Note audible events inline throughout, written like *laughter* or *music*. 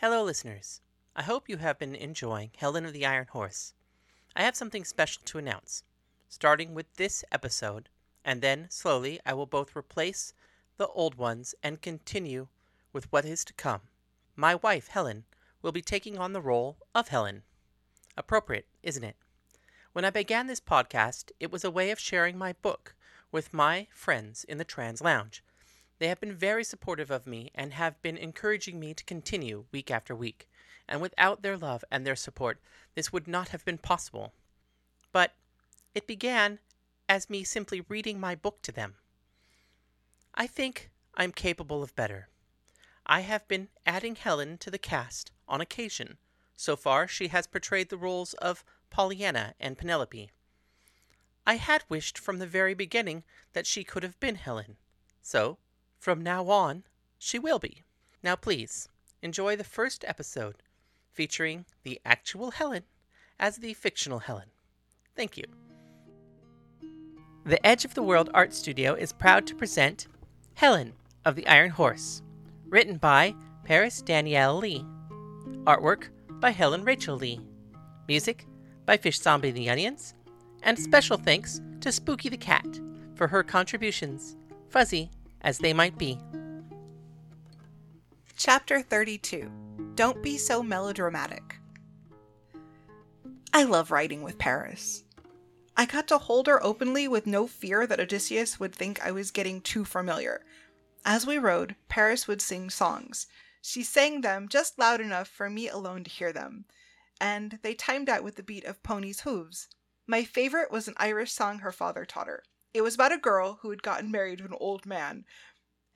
Hello, listeners. I hope you have been enjoying Helen of the Iron Horse. I have something special to announce. Starting with this episode, and then slowly I will both replace the old ones and continue with what is to come. My wife, Helen, will be taking on the role of Helen. Appropriate, isn't it? When I began this podcast, it was a way of sharing my book with my friends in the Trans Lounge. They have been very supportive of me and have been encouraging me to continue week after week. And without their love and their support, this would not have been possible. But it began as me simply reading my book to them. I think I'm capable of better. I have been adding Helen to the cast on occasion. So far, she has portrayed the roles of Pollyanna and Penelope. I had wished from the very beginning that she could have been Helen. So, from now on, she will be. Now, please, enjoy the first episode featuring the actual Helen as the fictional Helen. Thank you. The Edge of the World Art Studio is proud to present Helen of the Iron Horse, written by Paris Danielle Lee. Artwork by Helen Rachel Lee. Music by Fish Zombie the Onions. And special thanks to Spooky the Cat for her contributions, fuzzy as they might be. Chapter 32 Don't Be So Melodramatic. I love writing with Paris. I got to hold her openly with no fear that Odysseus would think I was getting too familiar. As we rode, Paris would sing songs. She sang them just loud enough for me alone to hear them, and they timed out with the beat of ponies' hooves. My favorite was an Irish song her father taught her. It was about a girl who had gotten married to an old man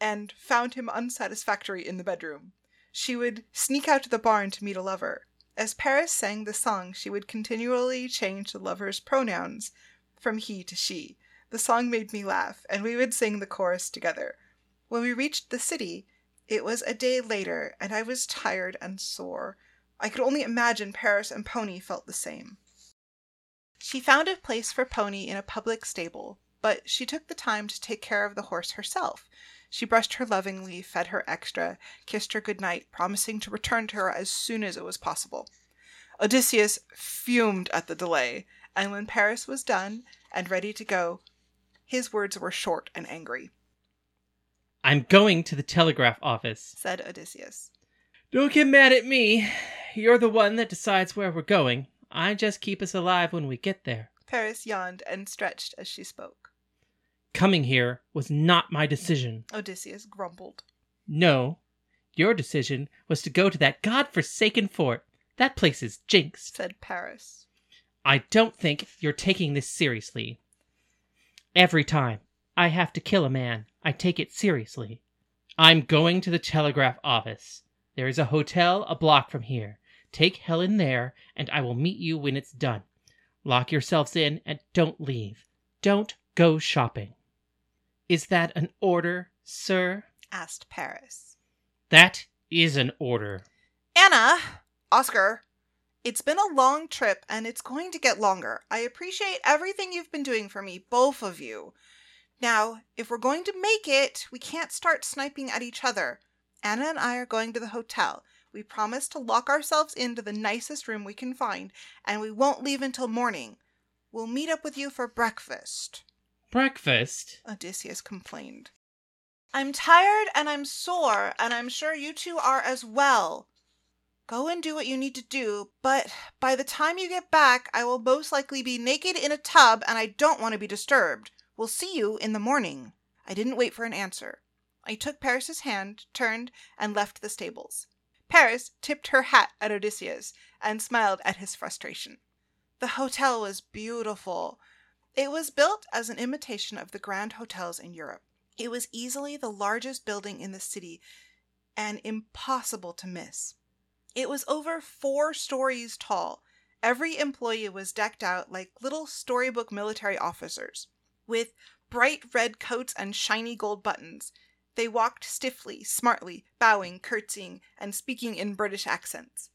and found him unsatisfactory in the bedroom. She would sneak out to the barn to meet a lover. As Paris sang the song, she would continually change the lover's pronouns from he to she. The song made me laugh, and we would sing the chorus together. When we reached the city, it was a day later, and I was tired and sore. I could only imagine Paris and Pony felt the same. She found a place for Pony in a public stable, but she took the time to take care of the horse herself. She brushed her lovingly, fed her extra, kissed her good night, promising to return to her as soon as it was possible. Odysseus fumed at the delay, and when Paris was done and ready to go, his words were short and angry. I'm going to the telegraph office, said Odysseus. Don't get mad at me. You're the one that decides where we're going. I just keep us alive when we get there. Paris yawned and stretched as she spoke. Coming here was not my decision. Odysseus grumbled. No, your decision was to go to that god-forsaken fort. That place is jinxed, said Paris. I don't think you're taking this seriously. Every time I have to kill a man, I take it seriously. I'm going to the telegraph office. There is a hotel a block from here. Take Helen there, and I will meet you when it's done. Lock yourselves in and don't leave. Don't go shopping. Is that an order, sir? asked Paris. That is an order. Anna! Oscar! It's been a long trip and it's going to get longer. I appreciate everything you've been doing for me, both of you. Now, if we're going to make it, we can't start sniping at each other. Anna and I are going to the hotel. We promise to lock ourselves into the nicest room we can find, and we won't leave until morning. We'll meet up with you for breakfast. Breakfast? Odysseus complained. I'm tired and I'm sore, and I'm sure you two are as well. Go and do what you need to do, but by the time you get back, I will most likely be naked in a tub and I don't want to be disturbed. We'll see you in the morning. I didn't wait for an answer. I took Paris's hand, turned, and left the stables. Paris tipped her hat at Odysseus and smiled at his frustration. The hotel was beautiful. It was built as an imitation of the grand hotels in Europe. It was easily the largest building in the city and impossible to miss. It was over four stories tall. Every employee was decked out like little storybook military officers, with bright red coats and shiny gold buttons. They walked stiffly, smartly, bowing, curtsying, and speaking in British accents.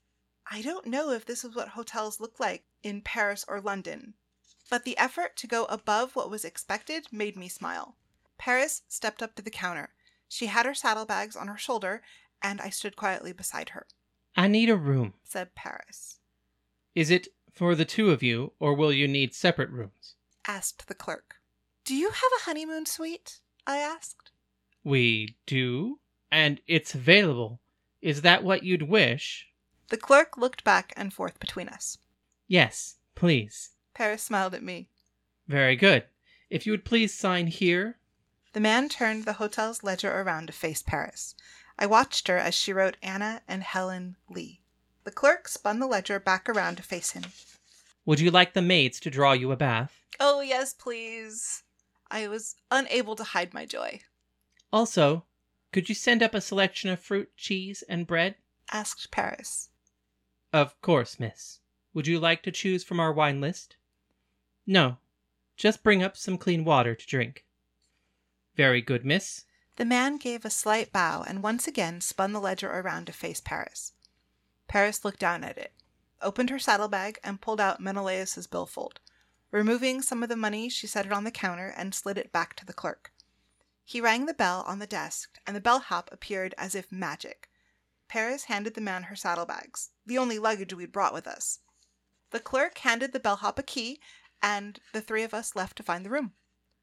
I don't know if this is what hotels look like in Paris or London, but the effort to go above what was expected made me smile. Paris stepped up to the counter. She had her saddlebags on her shoulder, and I stood quietly beside her. I need a room. said Paris. Is it for the two of you, or will you need separate rooms? Asked the clerk. Do you have a honeymoon suite? I asked. We do, and it's available. Is that what you'd wish? The clerk looked back and forth between us. Yes, please. Paris smiled at me. Very good. If you would please sign here. The man turned the hotel's ledger around to face Paris. I watched her as she wrote Anna and Helen Lee. The clerk spun the ledger back around to face him. Would you like the maids to draw you a bath? Oh, yes, please. I was unable to hide my joy. Also, could you send up a selection of fruit, cheese, and bread? Asked Paris. Of course, miss. Would you like to choose from our wine list? No. Just bring up some clean water to drink. Very good, miss. The man gave a slight bow and once again spun the ledger around to face Paris. Paris looked down at it, opened her saddlebag, and pulled out Menelaus's billfold. Removing some of the money, she set it on the counter and slid it back to the clerk. He rang the bell on the desk, and the bellhop appeared as if magic. Paris handed the man her saddlebags, the only luggage we'd brought with us. The clerk handed the bellhop a key, and the three of us left to find the room.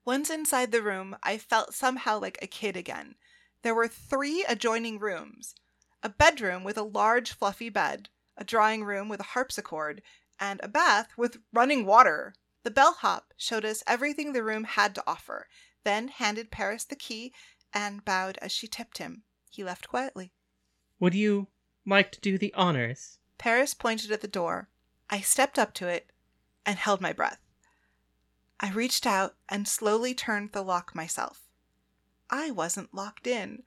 Once inside the room, I felt somehow like a kid again. There were three adjoining rooms a bedroom with a large, fluffy bed, a drawing room with a harpsichord, and a bath with running water. The bellhop showed us everything the room had to offer, then handed Paris the key and bowed as she tipped him. He left quietly. Would you like to do the honors? Paris pointed at the door. I stepped up to it and held my breath. I reached out and slowly turned the lock myself. I wasn't locked in.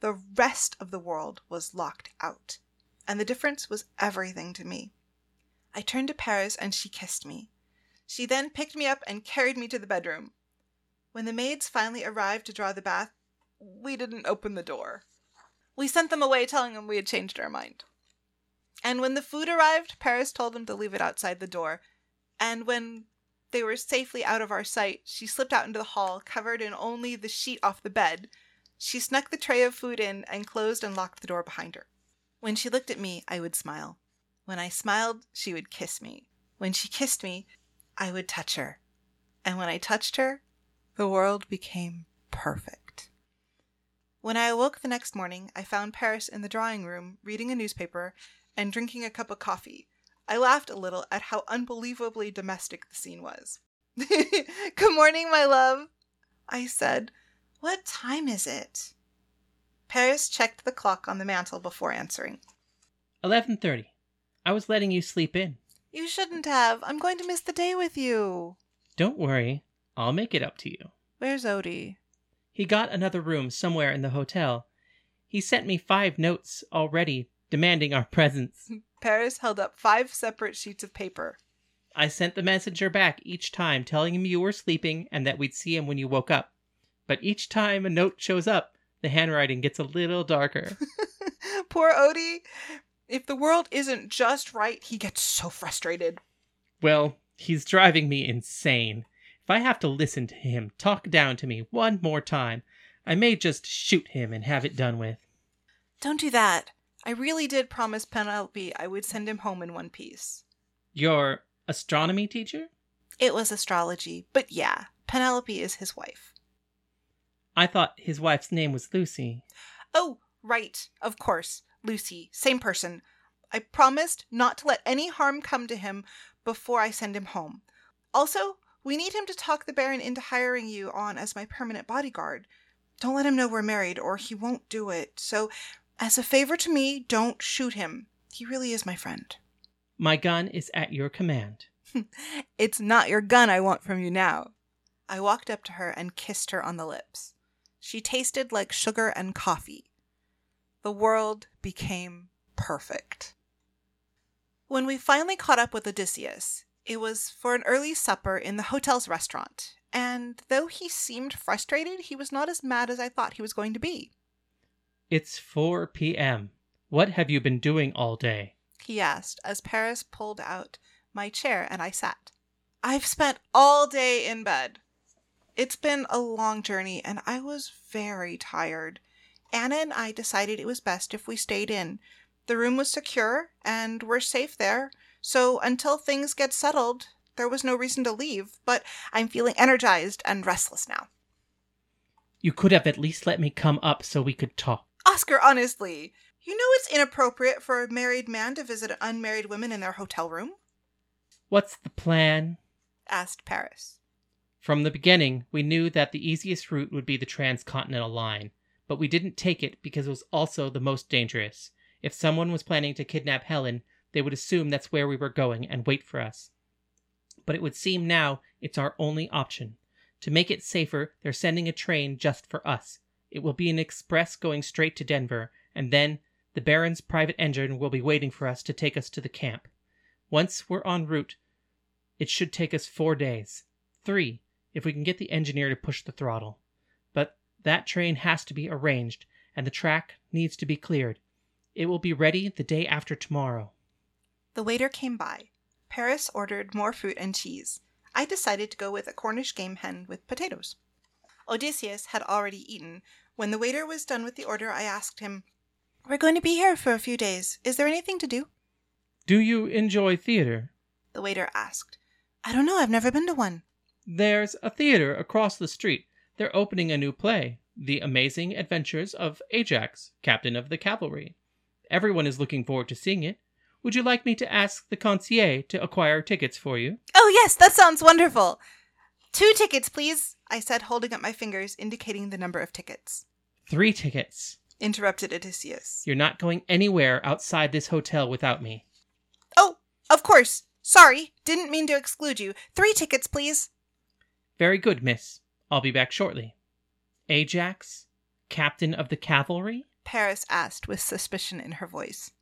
The rest of the world was locked out. And the difference was everything to me. I turned to Paris and she kissed me. She then picked me up and carried me to the bedroom. When the maids finally arrived to draw the bath, we didn't open the door. We sent them away telling them we had changed our mind. And when the food arrived, Paris told them to leave it outside the door. And when they were safely out of our sight, she slipped out into the hall, covered in only the sheet off the bed. She snuck the tray of food in and closed and locked the door behind her. When she looked at me, I would smile. When I smiled, she would kiss me. When she kissed me, I would touch her. And when I touched her, the world became perfect. When I awoke the next morning, I found Paris in the drawing room reading a newspaper and drinking a cup of coffee. I laughed a little at how unbelievably domestic the scene was. *laughs* Good morning, my love, I said. What time is it? Paris checked the clock on the mantel before answering. 11:30. I was letting you sleep in. You shouldn't have. I'm going to miss the day with you. Don't worry. I'll make it up to you. Where's Odie? He got another room somewhere in the hotel. He sent me five notes already demanding our presence. *laughs* Paris held up five separate sheets of paper. I sent the messenger back each time telling him you were sleeping and that we'd see him when you woke up. But each time a note shows up, the handwriting gets a little darker. *laughs* Poor Odie. If the world isn't just right, he gets so frustrated. well, he's driving me insane. If I have to listen to him talk down to me one more time, I may just shoot him and have it done with. Don't do that. I really did promise Penelope I would send him home in one piece. Your astronomy teacher? It was astrology, but yeah, Penelope is his wife. I thought his wife's name was Lucy. Oh, right, of course. Lucy, same person. I promised not to let any harm come to him before I send him home. Also, we need him to talk the Baron into hiring you on as my permanent bodyguard. Don't let him know we're married, or he won't do it. So, as a favor to me, don't shoot him. He really is my friend. My gun is at your command. *laughs* It's not your gun I want from you now. I walked up to her and kissed her on the lips. She tasted like sugar and coffee. The world became perfect. When we finally caught up with Odysseus, it was for an early supper in the hotel's restaurant, and though he seemed frustrated, he was not as mad as I thought he was going to be. It's 4 p.m. What have you been doing all day? He asked as Paris pulled out my chair and I sat. I've spent all day in bed. It's been a long journey and I was very tired. Anna and I decided it was best if we stayed in. The room was secure, and we're safe there. So until things get settled, there was no reason to leave. But I'm feeling energized and restless now. You could have at least let me come up so we could talk. Oscar, honestly, you know it's inappropriate for a married man to visit unmarried women in their hotel room? What's the plan? asked Paris. From the beginning, we knew that the easiest route would be the transcontinental line, but we didn't take it because it was also the most dangerous. If someone was planning to kidnap Helen, they would assume that's where we were going and wait for us. But it would seem now it's our only option. To make it safer, they're sending a train just for us. It will be an express going straight to Denver, and then the Baron's private engine will be waiting for us to take us to the camp. Once we're en route, it should take us four days. Three, if we can get the engineer to push the throttle. But that train has to be arranged, and the track needs to be cleared. It will be ready the day after tomorrow. The waiter came by. Paris ordered more fruit and cheese. I decided to go with a Cornish game hen with potatoes. Odysseus had already eaten. When the waiter was done with the order, I asked him, We're going to be here for a few days. Is there anything to do? Do you enjoy theater? The waiter asked. I don't know. I've never been to one. There's a theater across the street. They're opening a new play, The Amazing Adventures of Ajax, Captain of the Cavalry. Everyone is looking forward to seeing it. Would you like me to ask the concierge to acquire tickets for you? Oh, yes, that sounds wonderful. Two tickets, please, I said, holding up my fingers, indicating the number of tickets. Three tickets. Interrupted Odysseus. You're not going anywhere outside this hotel without me. Oh, of course. Sorry, didn't mean to exclude you. Three tickets, please. Very good, miss. I'll be back shortly. Ajax, captain of the cavalry? Paris asked with suspicion in her voice.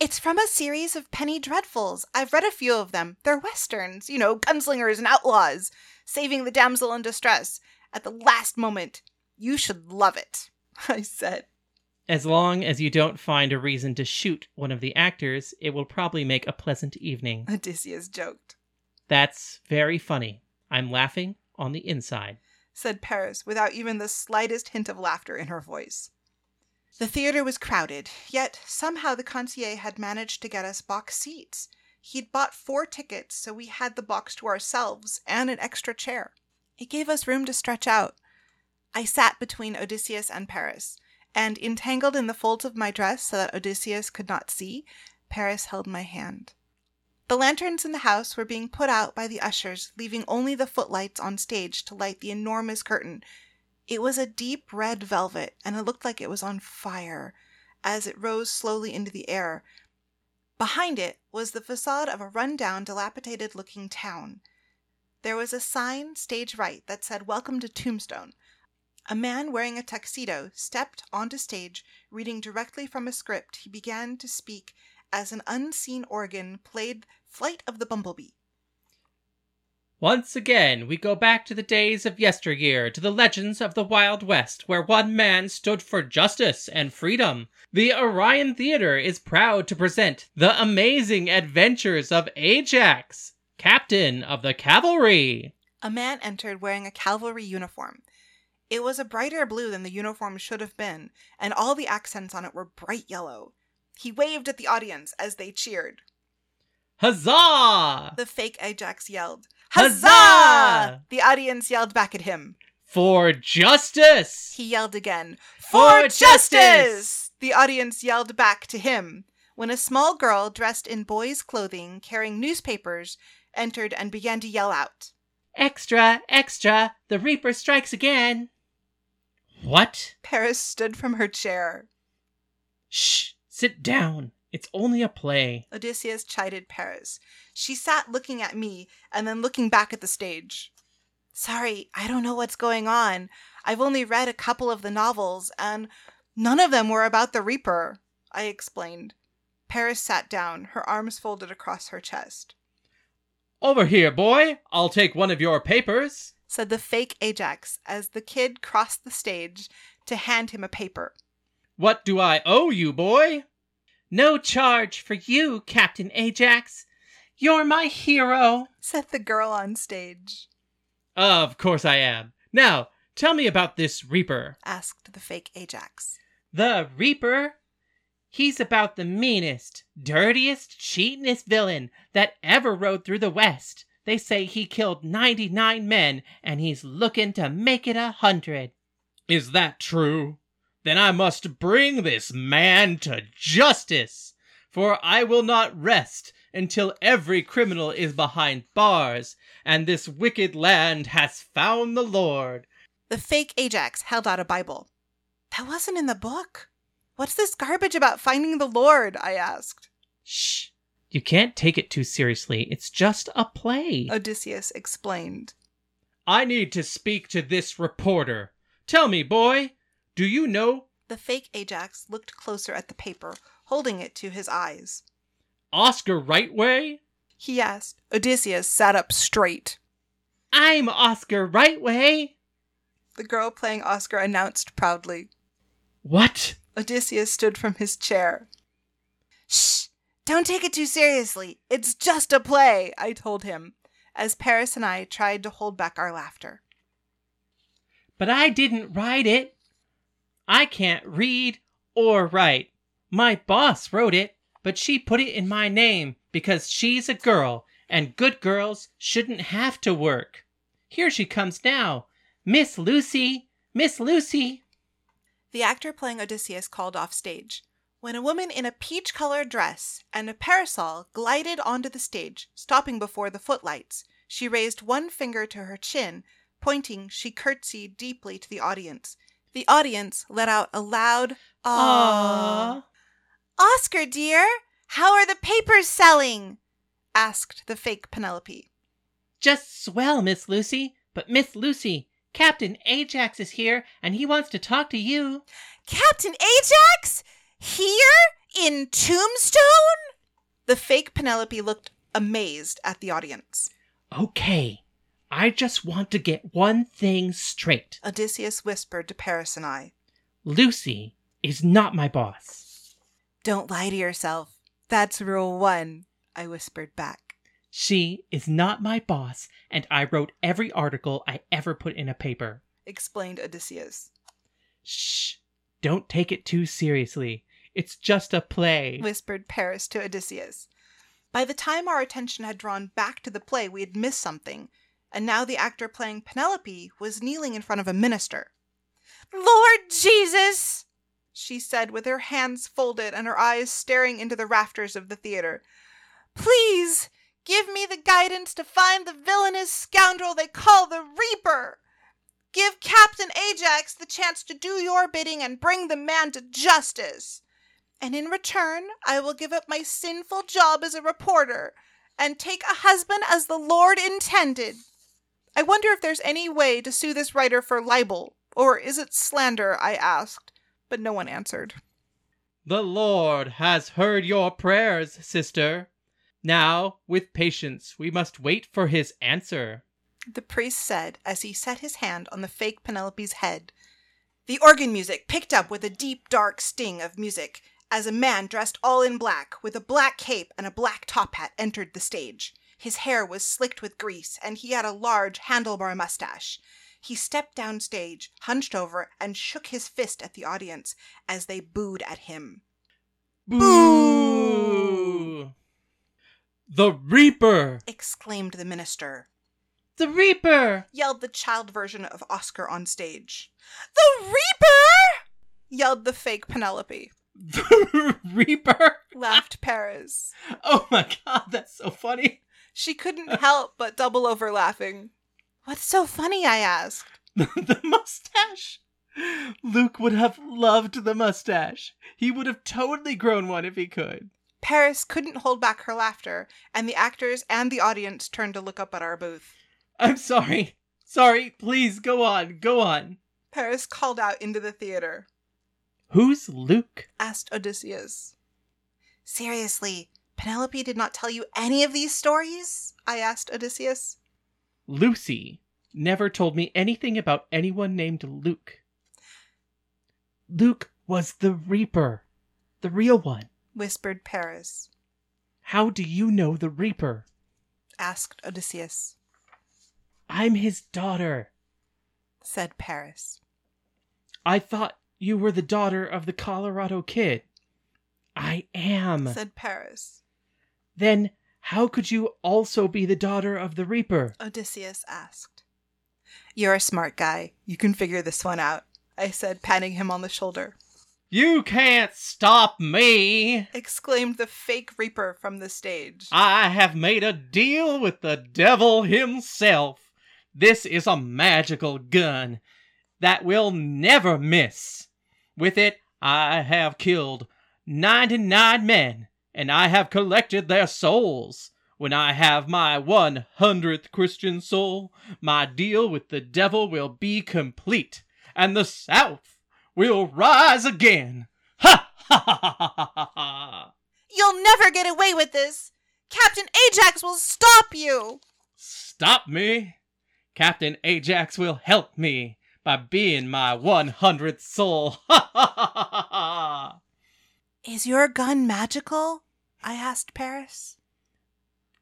It's from a series of penny dreadfuls. I've read a few of them. They're westerns, you know, gunslingers and outlaws, saving the damsel in distress at the last moment. You should love it, *laughs* I said. As long as you don't find a reason to shoot one of the actors, it will probably make a pleasant evening. Odysseus joked. That's very funny. I'm laughing on the inside, said Paris without even the slightest hint of laughter in her voice. The theater was crowded, yet somehow the concierge had managed to get us box seats. He'd bought four tickets, so we had the box to ourselves and an extra chair. It gave us room to stretch out. I sat between Odysseus and Paris, and entangled in the folds of my dress so that Odysseus could not see, Paris held my hand. The lanterns in the house were being put out by the ushers, leaving only the footlights on stage to light the enormous curtain. It was a deep red velvet, and it looked like it was on fire as it rose slowly into the air. Behind it was the facade of a run-down, dilapidated-looking town. There was a sign stage right that said Welcome to Tombstone. A man wearing a tuxedo stepped onto stage, reading directly from a script. He began to speak as an unseen organ played Flight of the Bumblebee. Once again, we go back to the days of yesteryear, to the legends of the Wild West, where one man stood for justice and freedom. The Orion Theater is proud to present the amazing adventures of Ajax, captain of the cavalry. A man entered wearing a cavalry uniform. It was a brighter blue than the uniform should have been, and all the accents on it were bright yellow. He waved at the audience as they cheered. Huzzah! The fake Ajax yelled. Huzzah! The audience yelled back at him. For justice! He yelled again. For justice! The audience yelled back to him. When a small girl dressed in boys' clothing, carrying newspapers, entered and began to yell out. Extra, extra, the Reaper strikes again. What? Paris stood from her chair. Shh, sit down. It's only a play. Odysseus chided Paris. She sat looking at me and then looking back at the stage. Sorry, I don't know what's going on. I've only read a couple of the novels, and none of them were about the Reaper, I explained. Paris sat down, her arms folded across her chest. Over here, boy. I'll take one of your papers, said the fake Ajax as the kid crossed the stage to hand him a paper. What do I owe you, boy? No charge for you, Captain Ajax. You're my hero, said the girl on stage. Of course I am. Now, tell me about this Reaper, asked the fake Ajax. The Reaper? He's about the meanest, dirtiest, cheatinest villain that ever rode through the West. They say he killed 99 men and he's looking to make it a hundred. Is that true? Then I must bring this man to justice, for I will not rest until every criminal is behind bars and this wicked land has found the Lord. The fake Ajax held out a Bible. That wasn't in the book. What's this garbage about finding the Lord? I asked. Shh. You can't take it too seriously. It's just a play. Odysseus explained. I need to speak to this reporter. Tell me, boy, do you know The fake Ajax looked closer at the paper, holding it to his eyes. Oscar Rightway? He asked. Odysseus sat up straight. I'm Oscar Rightway. The girl playing Oscar announced proudly. What? Odysseus stood from his chair. Shh! Don't take it too seriously. It's just a play, I told him, as Paris and I tried to hold back our laughter. But I didn't write it. I can't read or write. My boss wrote it, but she put it in my name because she's a girl and good girls shouldn't have to work. Here she comes now. Miss Lucy! Miss Lucy! The actor playing Odysseus called off stage. When a woman in a peach colored dress and a parasol glided onto the stage, stopping before the footlights, she raised one finger to her chin, pointing, she curtsied deeply to the audience. The audience let out a loud Aww. Oscar, dear, how are the papers selling? asked the fake Penelope. Just swell, Miss Lucy. But Miss Lucy, Captain Ajax is here and he wants to talk to you. Captain Ajax? Here? In Tombstone? The fake Penelope looked amazed at the audience. Okay, I just want to get one thing straight. Odysseus whispered to Paris and I. Lucy is not my boss. Don't lie to yourself. That's rule one, I whispered back. She is not my boss, and I wrote every article I ever put in a paper. Explained Odysseus. Shh, don't take it too seriously. It's just a play. Whispered Paris to Odysseus. By the time our attention had drawn back to the play, we had missed something, and now the actor playing Penelope was kneeling in front of a minister. Lord Jesus! she said with her hands folded and her eyes staring into the rafters of the theater. Please give me the guidance to find the villainous scoundrel they call the Reaper. Give Captain Ajax the chance to do your bidding and bring the man to justice. And in return, I will give up my sinful job as a reporter and take a husband as the Lord intended. I wonder if there's any way to sue this writer for libel, or is it slander? I asked, but no one answered. The Lord has heard your prayers, sister. Now, with patience, we must wait for his answer. The priest said as he set his hand on the fake Penelope's head. The organ music picked up with a deep, dark sting of music as a man dressed all in black, with a black cape and a black top hat, entered the stage. His hair was slicked with grease, and he had a large handlebar mustache. He stepped down stage, hunched over, and shook his fist at the audience as they booed at him. Boo! The Reaper! Exclaimed the minister. The Reaper! Yelled the child version of Oscar on stage. The Reaper! Yelled the fake Penelope. *laughs* The Reaper? Laughed Paris. Oh my god, that's so funny. She couldn't help but double over laughing. What's so funny? I asked. *laughs* the mustache. Luke would have loved the mustache. He would have totally grown one if he could. Paris couldn't hold back her laughter, and the actors and the audience turned to look up at our booth. I'm sorry. Sorry, please go on, go on. Paris called out into the theater. Who's Luke? asked Odysseus. Seriously, Penelope did not tell you any of these stories? I asked Odysseus. Lucy never told me anything about anyone named Luke. Luke was the Reaper, the real one. whispered Paris. How do you know the Reaper? asked Odysseus. I'm his daughter. said Paris. I thought you were the daughter of the Colorado kid. I am. said Paris. Then how could you also be the daughter of the Reaper? Odysseus asked. You're a smart guy. You can figure this one out, I said, patting him on the shoulder. You can't stop me. Exclaimed the fake Reaper from the stage. I have made a deal with the devil himself. This is a magical gun that will never miss. With it, I have killed 99 men, and I have collected their souls. When I have my 100th Christian soul, my deal with the devil will be complete, and the South will rise again. Ha ha ha ha ha ha! You'll never get away with this! Captain Ajax will stop you! Stop me? Captain Ajax will help me by being my 100th soul. *laughs* Ha ha ha ha ha! Is your gun magical? I asked Paris.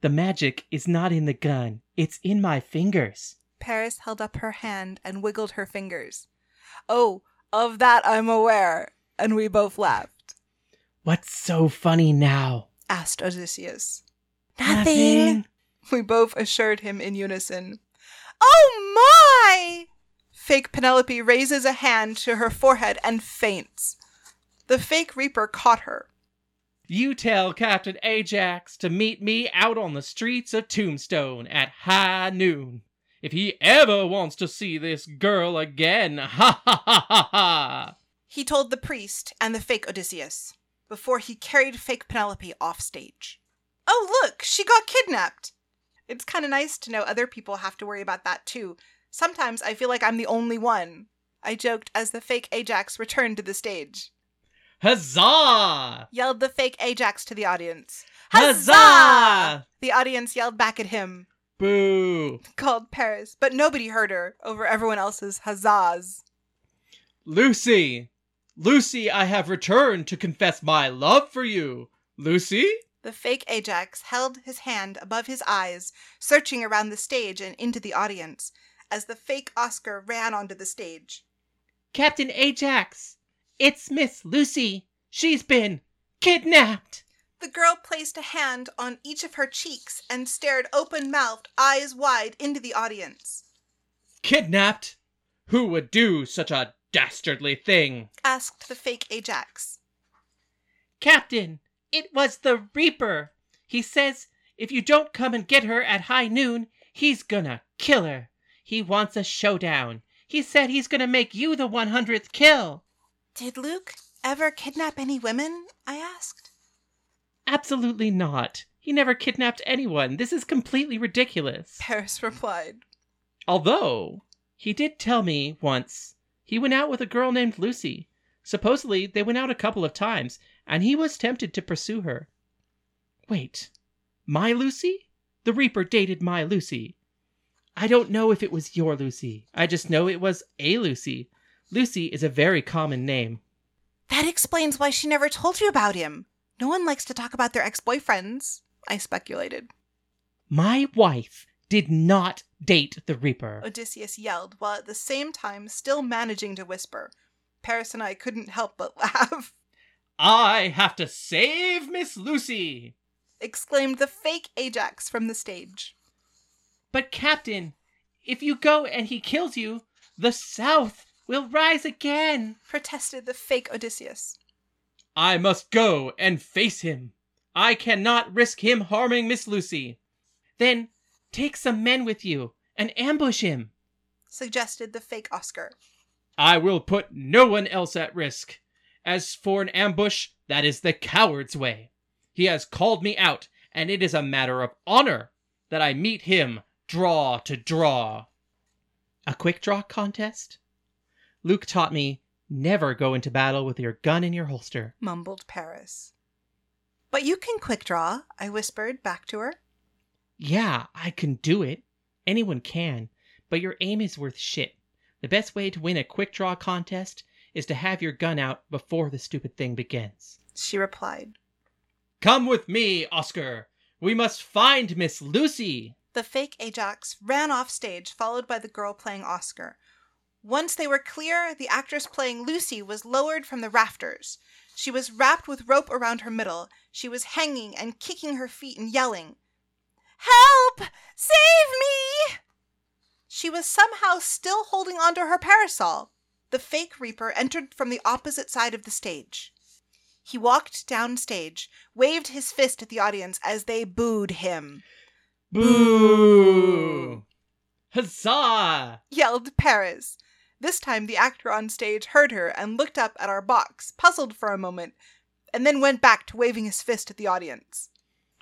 The magic is not in the gun, it's in my fingers. Paris held up her hand and wiggled her fingers. Oh, of that I'm aware. And we both laughed. What's so funny now? Asked Odysseus. Nothing we both assured him in unison. Oh my! Fake Penelope raises a hand to her forehead and faints. The fake Reaper caught her. You tell Captain Ajax to meet me out on the streets of Tombstone at high noon. If he ever wants to see this girl again, *laughs* ha ha ha ha ha! He told the priest and the fake Odysseus before he carried fake Penelope off stage. Oh, look, she got kidnapped. It's kind of nice to know other people have to worry about that too. Sometimes I feel like I'm the only one. I joked as the fake Ajax returned to the stage. Huzzah! Yelled the fake Ajax to the audience. Huzzah! The audience yelled back at him, Boo! called Paris, but nobody heard her over everyone else's huzzahs. Lucy! Lucy, I have returned to confess my love for you. Lucy? The fake Ajax held his hand above his eyes, searching around the stage and into the audience, as the fake Oscar ran onto the stage. Captain Ajax! It's Miss Lucy! She's been kidnapped! The girl placed a hand on each of her cheeks and stared open mouthed, eyes wide, into the audience. Kidnapped? Who would do such a dastardly thing? Asked the fake Ajax. Captain, it was the Reaper! He says if you don't come and get her at high noon, he's gonna kill her. He wants a showdown. He said he's gonna make you the 100th kill. Did Luke ever kidnap any women? I asked. Absolutely not. He never kidnapped anyone. This is completely ridiculous. Paris replied. Although, he did tell me once he went out with a girl named Lucy. Supposedly, they went out a couple of times, and he was tempted to pursue her. Wait, my Lucy? The Reaper dated my Lucy. I don't know if it was your Lucy. I just know it was a Lucy. Lucy is a very common name. That explains why she never told you about him. No one likes to talk about their ex boyfriends, I speculated. My wife did not date the Reaper. Odysseus yelled, while at the same time still managing to whisper. Paris and I couldn't help but laugh. I have to save Miss Lucy! Exclaimed the fake Ajax from the stage. But, Captain, if you go and he kills you, the South will rise again. Protested the fake Odysseus. I must go and face him. I cannot risk him harming Miss Lucy. Then take some men with you and ambush him. Suggested the fake Oscar. I will put no one else at risk. As for an ambush, that is the coward's way. He has called me out, and it is a matter of honor that I meet him draw to draw. A quick draw contest? Luke taught me never go into battle with your gun in your holster. Mumbled Paris. But you can quick draw, I whispered back to her. Yeah, I can do it. Anyone can, but your aim is worth shit. The best way to win a quick draw contest is to have your gun out before the stupid thing begins. She replied. Come with me, Oscar. We must find Miss Lucy. The fake Ajax ran off stage, followed by the girl playing Oscar. Once they were clear, the actress playing Lucy was lowered from the rafters. She was wrapped with rope around her middle. She was hanging and kicking her feet and yelling, Help! Save me! She was somehow still holding onto her parasol. The fake Reaper entered from the opposite side of the stage. He walked down stage, waved his fist at the audience as they booed him. Boo! Huzzah! yelled Paris. This time the actor on stage heard her and looked up at our box, puzzled for a moment, and then went back to waving his fist at the audience.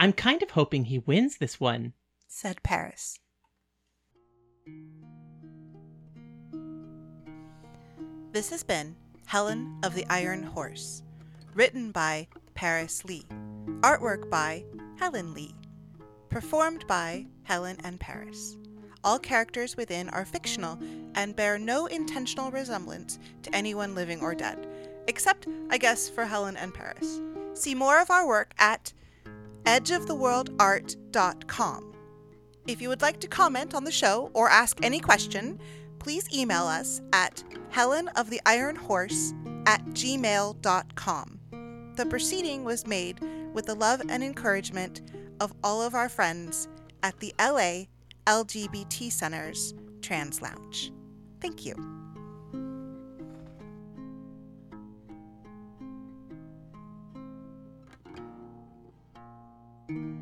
I'm kind of hoping he wins this one. Said Paris. This has been Helen of the Iron Horse, written by Paris Lee, artwork by Helen Lee, performed by Helen and Paris. All characters within are fictional and bear no intentional resemblance to anyone living or dead, except, I guess, for Helen and Paris. See more of our work at edgeoftheworldart.com. If you would like to comment on the show or ask any question, please email us at helenoftheironhorse at gmail.com. The proceeding was made with the love and encouragement of all of our friends at the LA LGBT Center's Trans Lounge. Thank you. you